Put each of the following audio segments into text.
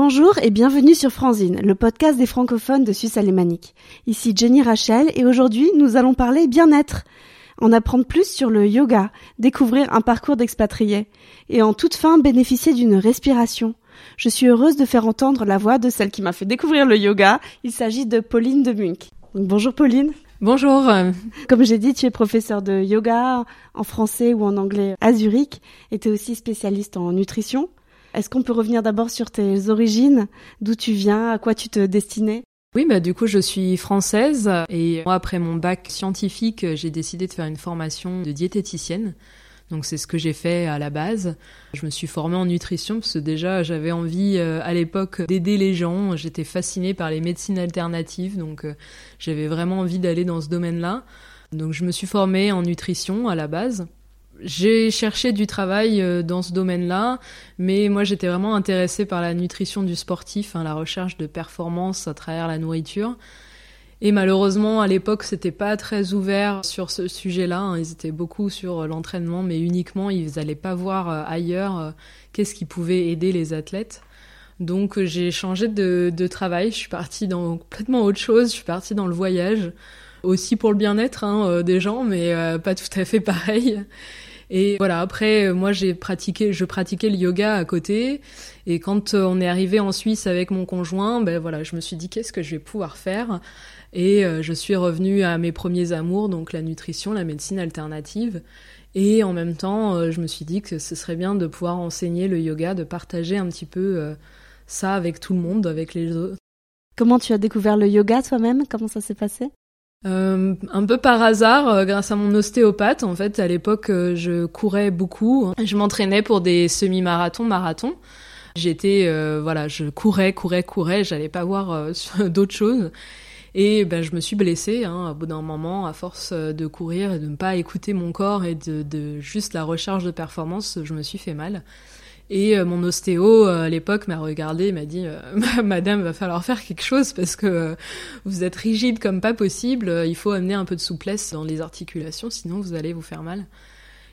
Bonjour et bienvenue sur Franzine, le podcast des francophones de Suisse alémanique. Ici Jenny Rachel et aujourd'hui nous allons parler bien-être, en apprendre plus sur le yoga, découvrir un parcours d'expatrié et en toute fin bénéficier d'une respiration. Je suis heureuse de faire entendre la voix de celle qui m'a fait découvrir le yoga. Il s'agit de Pauline de Munk. bonjour Pauline. Bonjour. Comme j'ai dit, tu es professeur de yoga en français ou en anglais à Zurich et tu es aussi spécialiste en nutrition. Est-ce qu'on peut revenir d'abord sur tes origines, d'où tu viens, à quoi tu te destinais? Oui, bah du coup, je suis française et moi, après mon bac scientifique, j'ai décidé de faire une formation de diététicienne. Donc c'est ce que j'ai fait à la base. Je me suis formée en nutrition parce que déjà j'avais envie euh, à l'époque d'aider les gens. J'étais fascinée par les médecines alternatives, donc euh, j'avais vraiment envie d'aller dans ce domaine-là. Donc je me suis formée en nutrition à la base. J'ai cherché du travail euh, dans ce domaine-là, mais moi j'étais vraiment intéressée par la nutrition du sportif, hein, la recherche de performance à travers la nourriture. Et malheureusement, à l'époque, c'était pas très ouvert sur ce sujet-là. Hein. Ils étaient beaucoup sur l'entraînement, mais uniquement, ils n'allaient pas voir euh, ailleurs euh, qu'est-ce qui pouvait aider les athlètes. Donc j'ai changé de, de, travail, je suis partie dans complètement autre chose, je suis partie dans le voyage, aussi pour le bien-être hein, des gens, mais pas tout à fait pareil. Et voilà, après, euh, moi, j'ai pratiqué, je pratiquais le yoga à côté. Et quand euh, on est arrivé en Suisse avec mon conjoint, ben voilà, je me suis dit qu'est-ce que je vais pouvoir faire? Et euh, je suis revenue à mes premiers amours, donc la nutrition, la médecine alternative. Et en même temps, je me suis dit que ce serait bien de pouvoir enseigner le yoga, de partager un petit peu ça avec tout le monde, avec les autres. Comment tu as découvert le yoga toi-même? Comment ça s'est passé? Euh, un peu par hasard, euh, grâce à mon ostéopathe, en fait, à l'époque, euh, je courais beaucoup. Je m'entraînais pour des semi-marathons, marathons. J'étais, voilà, je courais, courais, courais. J'allais pas voir d'autres choses. Et ben, je me suis blessée hein, au bout d'un moment, à force de courir et de ne pas écouter mon corps et de, de juste la recherche de performance, je me suis fait mal. Et euh, mon ostéo euh, à l'époque m'a regardé m'a dit euh, Madame, va falloir faire quelque chose parce que vous êtes rigide comme pas possible. Il faut amener un peu de souplesse dans les articulations, sinon vous allez vous faire mal.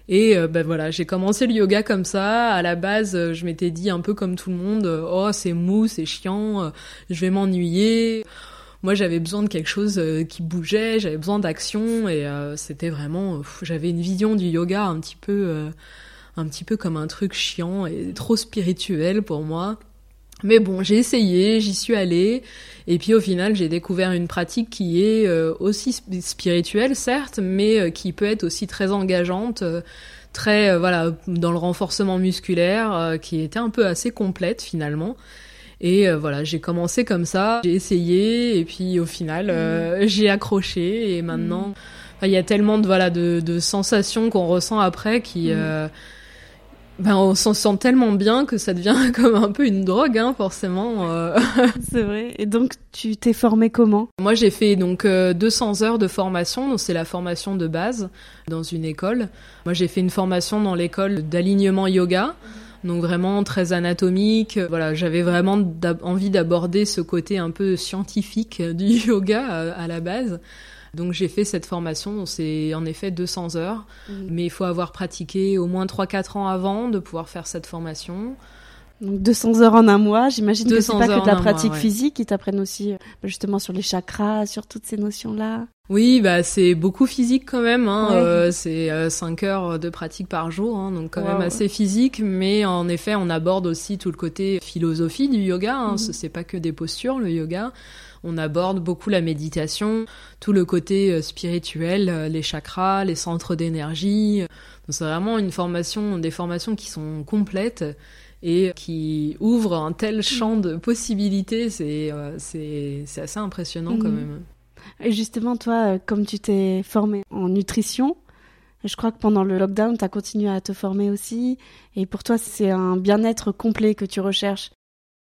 Et ben voilà, j'ai commencé le yoga comme ça. À la base, je m'étais dit un peu comme tout le monde oh c'est mou, c'est chiant, je vais m'ennuyer. Moi, j'avais besoin de quelque chose qui bougeait, j'avais besoin d'action et c'était vraiment, j'avais une vision du yoga un petit peu un petit peu comme un truc chiant et trop spirituel pour moi. Mais bon, j'ai essayé, j'y suis allée, et puis au final, j'ai découvert une pratique qui est euh, aussi spirituelle, certes, mais euh, qui peut être aussi très engageante, euh, très voilà dans le renforcement musculaire, qui était un peu assez complète finalement. Et voilà, j'ai commencé comme ça, j'ai essayé, et puis au final, mmh. j'ai accroché, et maintenant, mmh. il y a tellement de voilà de, de sensations qu'on ressent après qui mmh ben, on s'en sent tellement bien que ça devient comme un peu une drogue, hein, forcément. Euh. c'est vrai. Et donc, tu t'es formé comment? Moi, j'ai fait donc 200 euh, heures de formation. Donc, c'est la formation de base dans une école. Moi, j'ai fait une formation dans l'école d'alignement yoga. Donc vraiment très anatomique. Voilà, j'avais vraiment envie d'aborder ce côté un peu scientifique du yoga euh, à la base. Donc j'ai fait cette formation, c'est en effet 200 heures, mmh. mais il faut avoir pratiqué au moins 3-4 ans avant de pouvoir faire cette formation. Donc 200 heures en un mois, j'imagine que c'est pas que de la pratique physique, ils t'apprennent aussi euh, justement sur les chakras, sur toutes ces notions-là. Oui, bah c'est beaucoup physique quand même. Hein. Euh, c'est 5 euh, heures de pratique par jour, hein, donc quand même assez physique. Mais en effet, on aborde aussi tout le côté philosophie du yoga. Hein. Mmh. C'est pas que des postures, le yoga. On aborde beaucoup la méditation, tout le côté euh, spirituel, euh, les chakras, les centres d'énergie. C'est vraiment une formation, des formations qui sont complètes et qui ouvrent un tel champ de possibilités. C'est euh, c'est assez impressionnant quand mhm. même. Et justement, toi, comme tu t'es formé en nutrition, je crois que pendant le lockdown, tu as continué à te former aussi. Et pour toi, c'est un bien-être complet que tu recherches.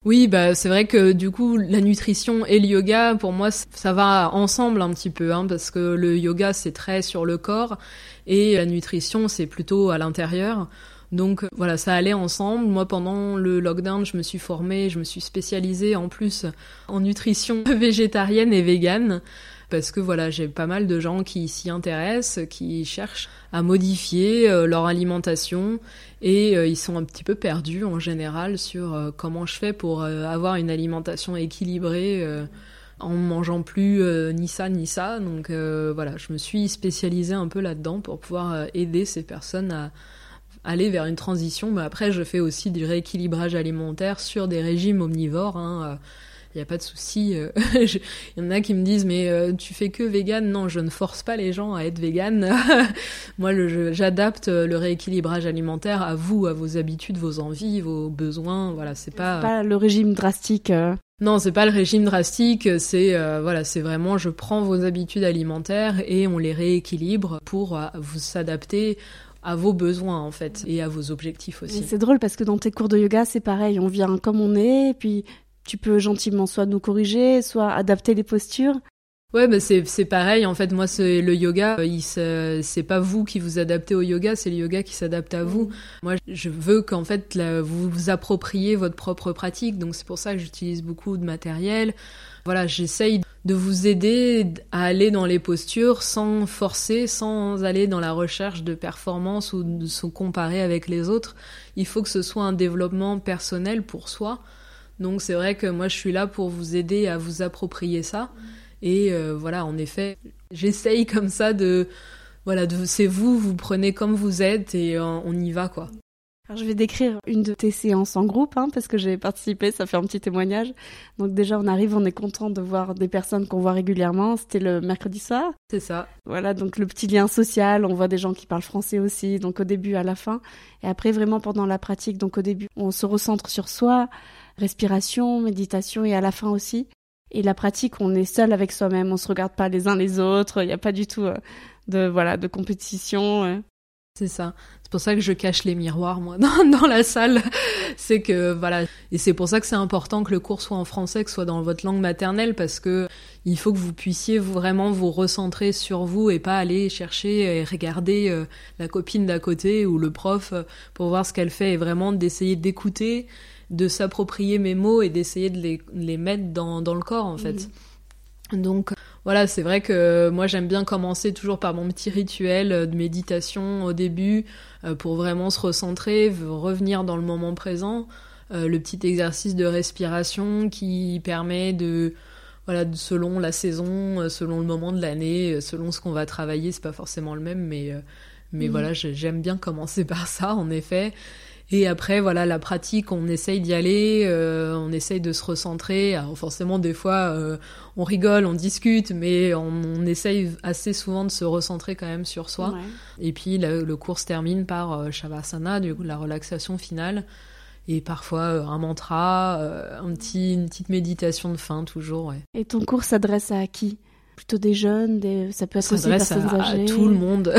Oui, bah c'est vrai que du coup la nutrition et le yoga pour moi ça va ensemble un petit peu hein, parce que le yoga c'est très sur le corps et la nutrition c'est plutôt à l'intérieur. Donc voilà, ça allait ensemble. Moi pendant le lockdown, je me suis formée, je me suis spécialisée en plus en nutrition végétarienne et végane parce que voilà, j'ai pas mal de gens qui s'y intéressent, qui cherchent à modifier euh, leur alimentation et euh, ils sont un petit peu perdus en général sur euh, comment je fais pour avoir une alimentation équilibrée en mangeant plus ni ça ni ça. Donc voilà, je me suis spécialisée un peu là-dedans pour pouvoir aider ces personnes à aller vers une transition. Mais après, je fais aussi du rééquilibrage alimentaire sur des régimes omnivores. Hein, il n'y a pas de souci. Euh, il y en a qui me disent mais euh, tu fais que vegan? Non, je ne force pas les gens à être vegan. Moi, j'adapte euh, le rééquilibrage alimentaire à vous, à vos habitudes, vos envies, vos besoins. Voilà, c'est pas. pas le régime drastique. Non, c'est pas le régime drastique. C'est voilà, c'est vraiment je prends vos habitudes alimentaires et on les rééquilibre pour vous s'adapter à vos besoins en fait et à vos objectifs aussi. C'est drôle parce que dans tes cours de yoga, c'est pareil, on vient comme on est, et puis tu peux gentiment soit nous corriger, soit adapter les postures. Ouais, bah c'est c'est pareil. En fait, moi, c'est le yoga. Euh, c'est pas vous qui vous adaptez au yoga, c'est le yoga qui s'adapte à vous. Mm. Moi, je veux qu'en fait vous vous appropriez votre propre pratique. Donc c'est pour ça que j'utilise beaucoup de matériel. Voilà, j'essaye de vous aider à aller dans les postures sans forcer, sans aller dans la recherche de performance ou de se comparer avec les autres. Il faut que ce soit un développement personnel pour soi. Donc c'est vrai que moi je suis là pour vous aider à vous approprier ça. Et euh, voilà, en effet, j'essaye comme ça de voilà, c'est vous, vous prenez comme vous êtes et euh, on y va quoi. Alors je vais décrire une de tes séances en groupe, hein, parce que j'ai participé, ça fait un petit témoignage. Donc déjà, on arrive, on est content de voir des personnes qu'on voit régulièrement. C'était le mercredi soir. C'est ça. Voilà, donc le petit lien social, on voit des gens qui parlent français aussi, donc au début, à la fin. Et après, vraiment pendant la pratique, donc au début, on se recentre sur soi, respiration, méditation et à la fin aussi. Et la pratique, on est seul avec soi-même, on se regarde pas les uns les autres, il n'y a pas du tout euh, de voilà de compétition. Euh. C'est ça. C'est pour ça que je cache les miroirs moi dans, dans la salle. c'est que voilà et c'est pour ça que c'est important que le cours soit en français, que ce soit dans votre langue maternelle parce que il faut que vous puissiez vraiment vous recentrer sur vous et pas aller chercher et regarder euh, la copine d'à côté ou le prof pour voir ce qu'elle fait et vraiment d'essayer d'écouter de s'approprier mes mots et d'essayer de les, mettre dans, le corps en fait. Donc voilà, c'est vrai que moi j'aime bien commencer toujours par mon petit rituel de méditation au début euh, pour vraiment se recentrer, revenir dans le moment présent. Euh, le petit exercice de respiration qui permet de voilà, selon la saison, euh, selon le moment de l'année, selon ce qu'on va travailler, c'est pas forcément le même, mais mais voilà, j'aime bien commencer par ça, en effet. Et après, voilà, la pratique, on essaye d'y aller, euh, on essaye de se recentrer. Alors forcément, des fois, euh, on rigole, on discute, mais on, on, essaye assez souvent de se recentrer quand même sur soi. Et puis, le cours se termine par euh, Shavasana, du coup, la relaxation finale. Et parfois, un mantra, un petit, une petite méditation de fin, toujours. Ouais. Et ton cours s'adresse à qui? Plutôt des jeunes, des... ça peut être aussi des personnes âgées. tout le monde,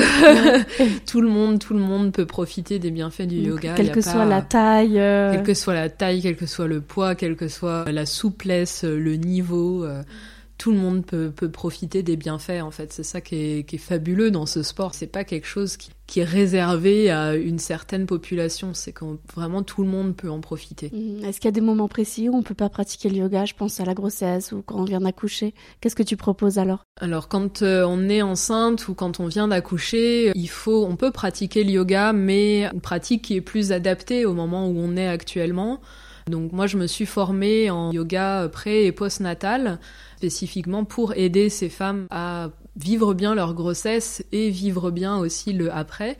tout le monde, tout le monde peut profiter des bienfaits du yoga. Quelle que soit la taille, euh, quelle que soit la taille, quel que soit le poids, quelle que soit la souplesse, le niveau. Euh, tout le monde peut, peut, profiter des bienfaits en fait. C'est ça qui est, qui est, fabuleux dans ce sport. C'est pas quelque chose qui, qui, est réservé à une certaine population. C'est vraiment tout le monde peut en profiter. Mmh. Est-ce qu'il y a des moments précis où on peut pas pratiquer le yoga? Je pense à la grossesse ou quand on vient d'accoucher. Qu'est-ce que tu proposes alors? Alors quand euh, on est enceinte ou quand on vient d'accoucher, il faut, on peut pratiquer le yoga, mais une pratique qui est plus adaptée au moment où on est actuellement. Donc moi je me suis formée en yoga pré et post-natal spécifiquement pour aider ces femmes à vivre bien leur grossesse et vivre bien aussi le après.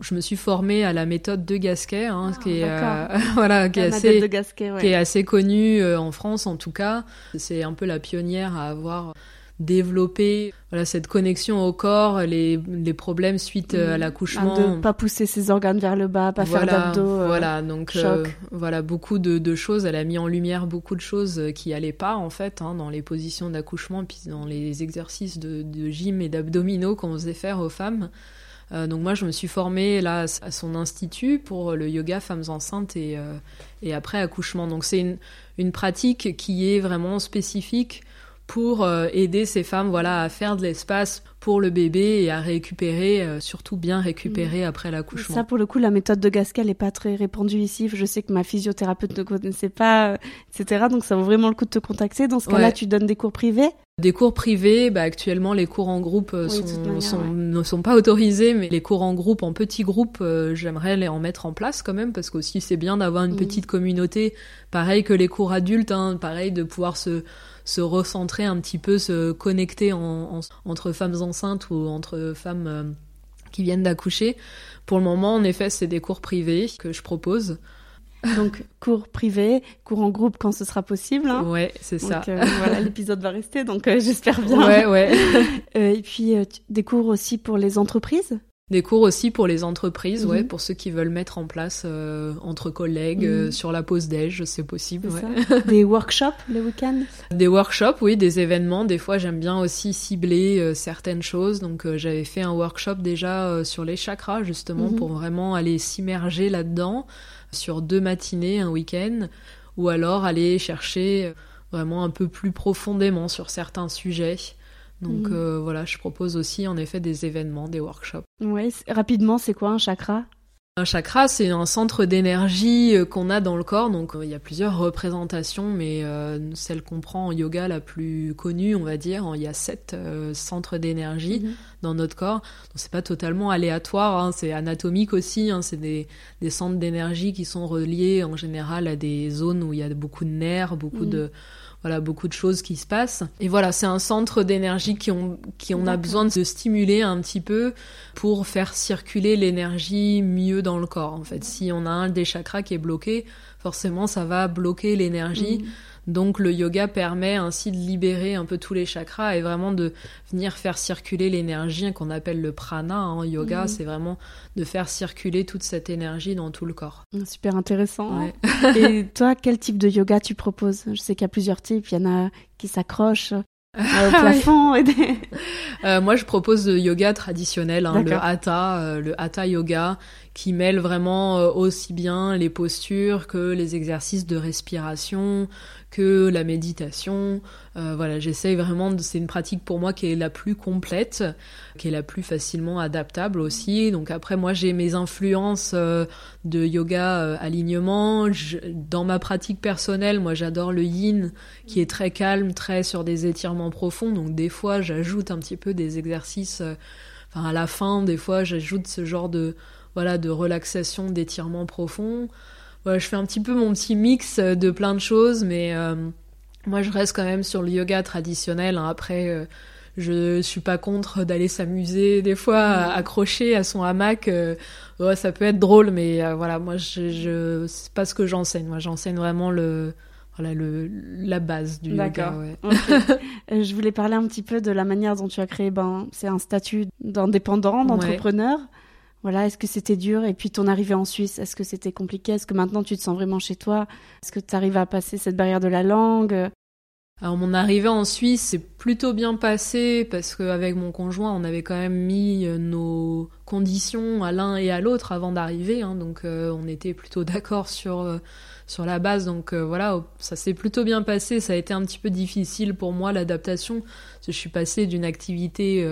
Je me suis formée à la méthode de Gasquet, hein, qui est euh, voilà, qui est assez, qui est assez connue euh, en France en tout cas. C'est un peu la pionnière à avoir développer voilà cette connexion au corps, les, les problèmes suite euh, à mm. l'accouchement. De pas pousser ses organes vers le bas, pas faire d'abdos. Euh, voilà, donc euh, voilà beaucoup de, de, choses. Elle a mis en lumière beaucoup de choses qui allaient pas en fait hein, dans les positions d'accouchement, puis dans les exercices de, de gym et d'abdominaux qu'on faisait faire aux femmes. donc moi, je me suis formée là à son institut pour le yoga femmes enceintes et, et après accouchement. Donc c'est une, une pratique qui est vraiment spécifique pour euh, aider ces femmes voilà à faire de l'espace pour le bébé et à récupérer, euh, surtout bien récupérer mm. après l'accouchement. Ça, pour le coup, la méthode de Gascal n'est pas très répandue ici. Je sais que ma physiothérapeute ne connaissait pas, euh, etc. Donc ça vaut vraiment le coup de te contacter. Dans ce cas-là, tu donnes des cours privés? Des cours privés, bah actuellement les cours en groupe euh, ne sont pas autorisés, mais les cours en groupe, en petits groupes, j'aimerais les en mettre en place quand même parce qu'aussi c'est bien d'avoir une mm. petite communauté, pareil que les cours adultes, hein, pareil de pouvoir se se recentrer un petit peu, se connecter entre femmes enceintes ou entre femmes euh, qui viennent d'accoucher. Pour le moment, en effet, c'est des cours privés que je propose. Donc cours privés, cours en groupe quand ce sera possible. Hein. Ouais, c'est ça. Euh, voilà, l'épisode va rester, donc euh, j'espère bien. Ouais, ouais. et puis des cours aussi pour les entreprises? Des cours aussi pour les entreprises, ouais, mhm. pour ceux qui veulent mettre en place euh, entre collègues euh, mhm. sur la pause déj, c'est possible. Ouais. Des workshops le week-end? Des workshops, oui, des événements. Des fois, j'aime bien aussi cibler euh, certaines choses. Donc, j'avais fait un workshop déjà sur les chakras, justement, mhm. pour vraiment aller s'immerger là-dedans sur deux matinées, un week-end, ou alors aller chercher vraiment un peu plus profondément sur certains sujets. Donc mm. euh, voilà, je propose aussi en effet des événements, des workshops. Oui, rapidement, c'est quoi un chakra? Un chakra, c'est un centre d'énergie euh, qu'on a dans le corps. Donc, euh, il y a plusieurs représentations, mais celle qu'on prend en yoga la plus connue, on va dire, il y a sept centres d'énergie mm-hmm. dans notre corps. Donc, c'est pas totalement aléatoire, hein, c'est anatomique aussi. Hein, c'est des, des, centres d'énergie qui sont reliés en général à des zones où il y a beaucoup de nerfs, beaucoup mm. de voilà beaucoup de choses qui se passent. Et voilà, c'est un centre d'énergie qui on qui on a besoin de stimuler un petit peu pour faire circuler l'énergie mieux dans le corps. En fait, si on a un des chakras qui est bloqué, forcément ça va bloquer l'énergie. Mhm. Donc le yoga permet ainsi de libérer un peu tous les chakras et vraiment de venir faire circuler l'énergie qu'on appelle le prana en yoga. Mhm. C'est vraiment de faire circuler toute cette énergie dans tout le corps. Ah, super intéressant. et toi, quel type de yoga tu proposes? Je sais qu'il y a plusieurs types. Il y en a qui s'accrochent au plafond. euh, moi, je propose le yoga traditionnel, hein, le hatha, euh, le hatha yoga, qui mêle vraiment euh, aussi bien les postures que les exercices de respiration, que la méditation. Euh, voilà, j'essaye vraiment, c'est une pratique pour moi qui est la plus complète, qui est la plus facilement adaptable aussi. Donc après, moi j'ai mes influences euh, de yoga alignement. dans ma pratique personnelle, moi j'adore le yin, qui est très calme, très sur des étirements profonds. Donc des fois, j'ajoute un petit peu des exercices. Enfin, à la fin, des fois, j'ajoute ce genre de voilà de relaxation, d'étirement profond je fais un petit peu mon petit mix de plein de choses, mais euh, moi je reste quand même sur le yoga traditionnel. Hein. Après, euh, je suis pas contre d'aller s'amuser des fois à, accrocher à son hamac. Euh, ça peut être drôle, mais voilà, moi je, je c'est pas ce que j'enseigne. Moi, j'enseigne vraiment le voilà le la base du yoga. je voulais parler un petit peu de la manière dont tu as créé. Ben, c'est un statut d'indépendant, d'entrepreneur. Voilà, est-ce que c'était dur? Et puis ton arrivée en Suisse, est-ce que c'était compliqué? Est-ce que maintenant tu te sens vraiment chez toi? Est-ce que tu arrives à passer cette barrière de la langue? Alors mon arrivée en Suisse s'est plutôt bien passée parce qu'avec mon conjoint on avait quand même mis euh, nos conditions à l'un et à l'autre avant d'arriver, hein, donc euh, on était plutôt d'accord sur euh, sur la base, donc voilà ça s'est plutôt bien passé. Ça a été un petit peu difficile pour moi l'adaptation. Je suis passée d'une activité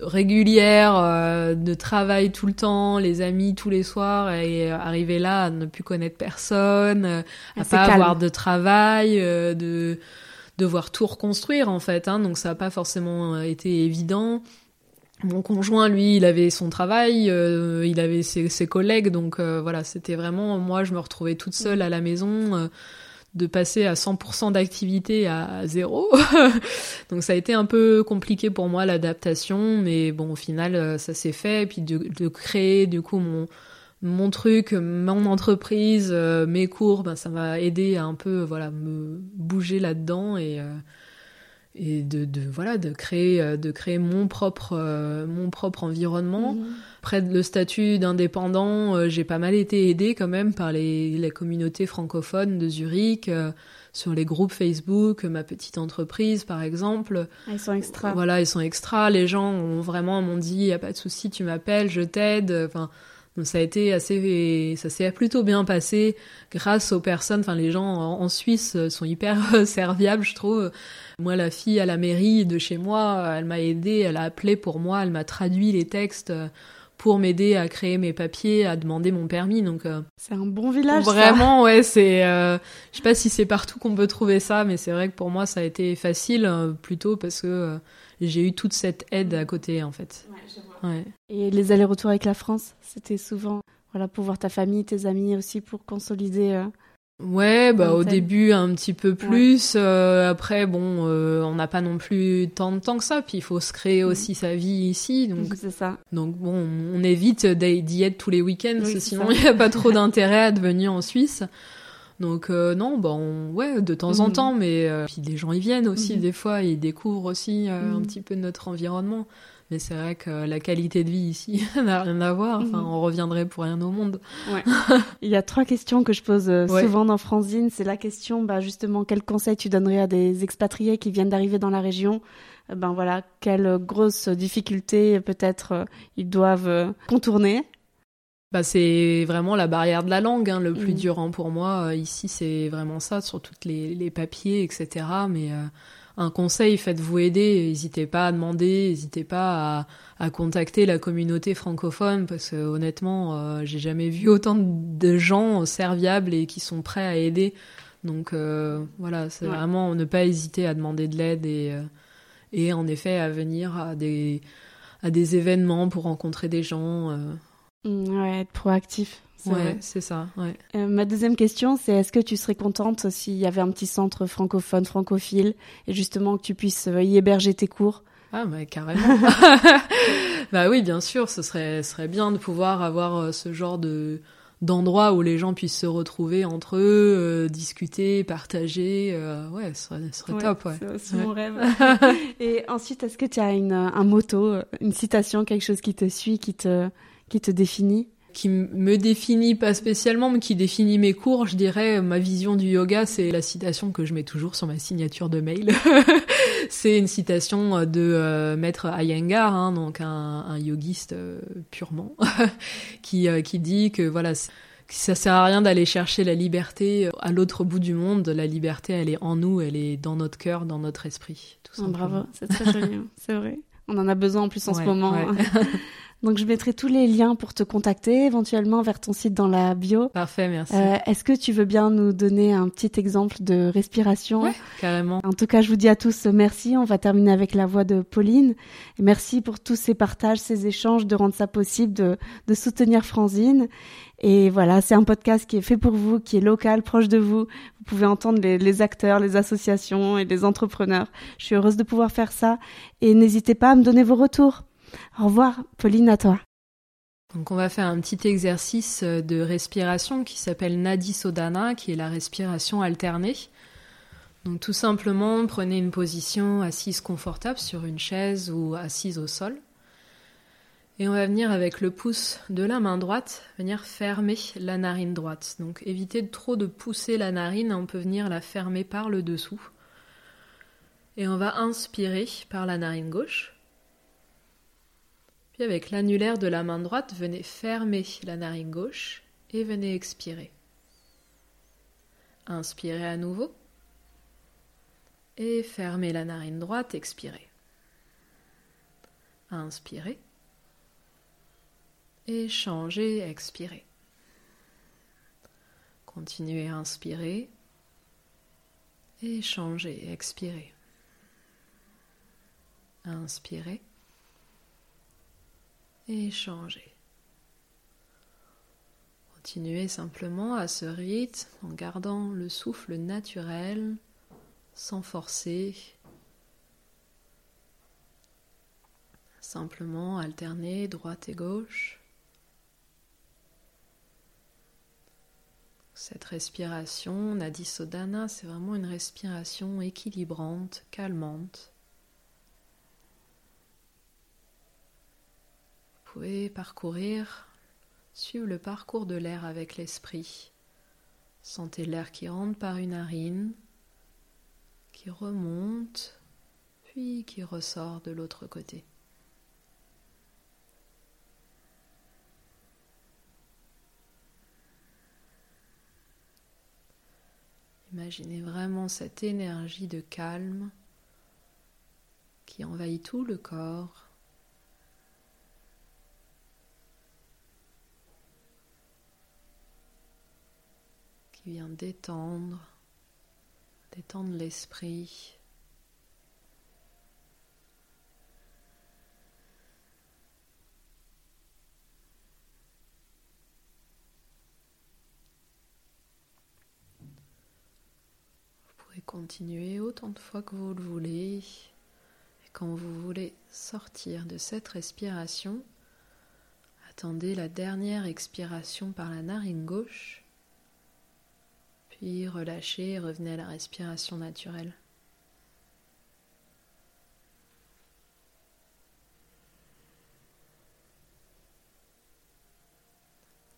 régulière euh, de travail tout le temps, les amis tous les soirs et arriver là à ne plus connaître personne, euh, à pas avoir de travail, euh, de devoir tout reconstruire en fait. Hein, donc ça n'a pas forcément été évident. Mon conjoint, lui, il avait son travail, il avait ses, ses collègues, donc voilà, c'était vraiment moi, je me retrouvais toute seule à la maison de passer à 100% d'activité à zéro. Donc ça a été un peu compliqué pour moi l'adaptation, mais bon au final euh, ça s'est fait. Et puis de, créer du coup mon mon truc, mon entreprise, euh, mes cours, ben ça m'a aidé à un peu voilà me bouger là-dedans et euh, et de, de, voilà de créer euh, de créer mon propre euh, mon propre environnement. Mhm. près de le statut d'indépendant euh, j'ai pas mal été aidée quand même par les, les communautés francophones de Zurich sur les groupes Facebook ma petite entreprise par exemple. Ah, ils sont extra. Voilà ils sont extra. Les gens ont vraiment m'ont dit y a pas de souci tu m'appelles je t'aide. Enfin Donc ça a été assez, ça s'est plutôt bien passé grâce aux personnes. Enfin, les gens en Suisse sont hyper serviables, je trouve. Moi, la fille à la mairie de chez moi, elle m'a aidé, elle a appelé pour moi, elle m'a traduit les textes pour m'aider à créer mes papiers, à demander mon permis. Donc euh, c'est un bon village. Vraiment, ouais. C'est, euh, je sais pas si c'est partout qu'on peut trouver ça, mais c'est vrai que pour moi ça a été facile, euh, plutôt parce que j'ai eu toute cette aide à côté en fait. Ouais, je vois. Ouais. Et les allers-retours avec la France, c'était souvent voilà pour voir ta famille, tes amis aussi pour consolider Ouais, bah au début un petit peu plus. Euh, après, bon, euh, on n'a pas non plus tant de temps que ça. Puis il faut se créer mm. aussi sa vie ici. Donc c'est ça. Donc bon, on évite d'y être tous les week-ends, sinon il n'y a pas trop d'intérêt à devenir en Suisse. Donc euh, non, bah ouais, de temps en mm. temps, mais puis des gens y viennent aussi mm. des fois, ils découvrent aussi un petit peu notre environnement. Mais c'est vrai que la qualité de vie ici n'a rien à voir. Enfin, mhm. on reviendrait pour rien au monde. Ouais. Il y a trois questions que je pose euh, souvent dans Franzine. C'est la question, bah, justement, quel conseil tu donnerais à des expatriés qui viennent d'arriver dans la région? Euh, Ben voilà, quelles grosses difficultés peut-être euh, ils doivent contourner? Bah, c'est vraiment la barrière de la langue, hein, le plus mhm. durant pour moi. ici, c'est vraiment ça, sur tous les, les, papiers, etc. Mais un conseil, faites-vous aider, n'hésitez pas à demander, n'hésitez pas à, contacter la communauté francophone parce que honnêtement, euh, j'ai jamais vu autant de gens serviables et qui sont prêts à aider. Donc euh, voilà, c'est vraiment ne pas hésiter à demander de l'aide et, euh, et en effet à venir à des, à des événements pour rencontrer des gens. Mmh, ouais, être proactif. Ouais, c'est ça. Ouais. Euh, ma deuxième question, c'est est-ce que tu serais contente s'il y avait un petit centre francophone, francophile, et justement que tu puisses euh, y héberger tes cours? Ah, bah carrément. bah oui, bien sûr, ce serait, ce serait bien de pouvoir avoir euh, ce genre de d'endroits où les gens puissent se retrouver entre eux, discuter, partager. ouais, ce serait, ce serait top. Ouais. C'est mon rêve. et ensuite, est-ce que tu as une, un motto, une citation, quelque chose qui te suit, qui te, qui te définit? Qui me définit pas spécialement, mais qui définit mes cours, je dirais, ma vision du yoga, c'est la citation que je mets toujours sur ma signature de mail. c'est une citation de euh, maître Iyengar, hein, donc un, un yogiste euh, purement, qui, euh, qui dit que voilà, ça sert à rien d'aller chercher la liberté à l'autre bout du monde. La liberté, elle est en nous, elle est dans notre cœur, dans notre esprit. Tout oh, bravo, c'est très joli, hein. c'est vrai. On en a besoin en plus en ce moment. Donc je mettrai tous les liens pour te contacter, éventuellement vers ton site dans la bio. Parfait, merci. Euh, Est-ce que tu veux bien nous donner un petit exemple de respiration? Ouais, carrément. En tout cas, je vous dis à tous merci. On va terminer avec la voix de Pauline. Et merci pour tous ces partages, ces échanges, de rendre ça possible, de, de soutenir Franzine. Et voilà, c'est un podcast qui est fait pour vous, qui est local, proche de vous. Vous pouvez entendre les, les, acteurs, les associations et les entrepreneurs. Je suis heureuse de pouvoir faire ça. Et n'hésitez pas à me donner vos retours. Au revoir, Pauline, à toi. On va faire un petit exercice de respiration qui s'appelle Nadi Sodhana, qui est la respiration alternée. Donc tout simplement, prenez une position assise confortable sur une chaise ou assise au sol. Et on va venir avec le pouce de la main droite, venir fermer la narine droite. Donc évitez trop de pousser la narine, on peut venir la fermer par le dessous. Et on va inspirer par la narine gauche avec l'annulaire de la main droite, venez fermer la narine gauche et venez expirer. Inspirez à nouveau. Et fermez la narine droite, expirez. Inspirez. Et changez, expirez. Continuez à inspirer. Et changez, expirez. Inspirez et changer. Continuez simplement à ce rythme en gardant le souffle naturel, sans forcer. Simplement alterner droite et gauche. Cette respiration, Nadi Sodhana, c'est vraiment une respiration équilibrante, calmante. pouvez parcourir, suivre le parcours de l'air avec l'esprit. Sentez l'air qui rentre par une narine, qui remonte, puis qui ressort de l'autre côté. Imaginez vraiment cette énergie de calme qui envahit tout le corps qui vient détendre, détendre l'esprit. continuer autant de fois que vous le voulez. Et quand vous voulez sortir de cette respiration, attendez la dernière expiration par la narine gauche, puis relâchez et revenez à la respiration naturelle.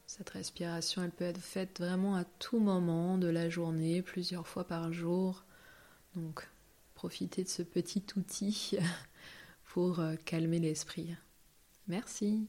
Cette respiration, elle peut être faite vraiment à tout moment de la journée, plusieurs fois par jour. Donc, profitez de ce petit outil pour euh, calmer l'esprit. Merci.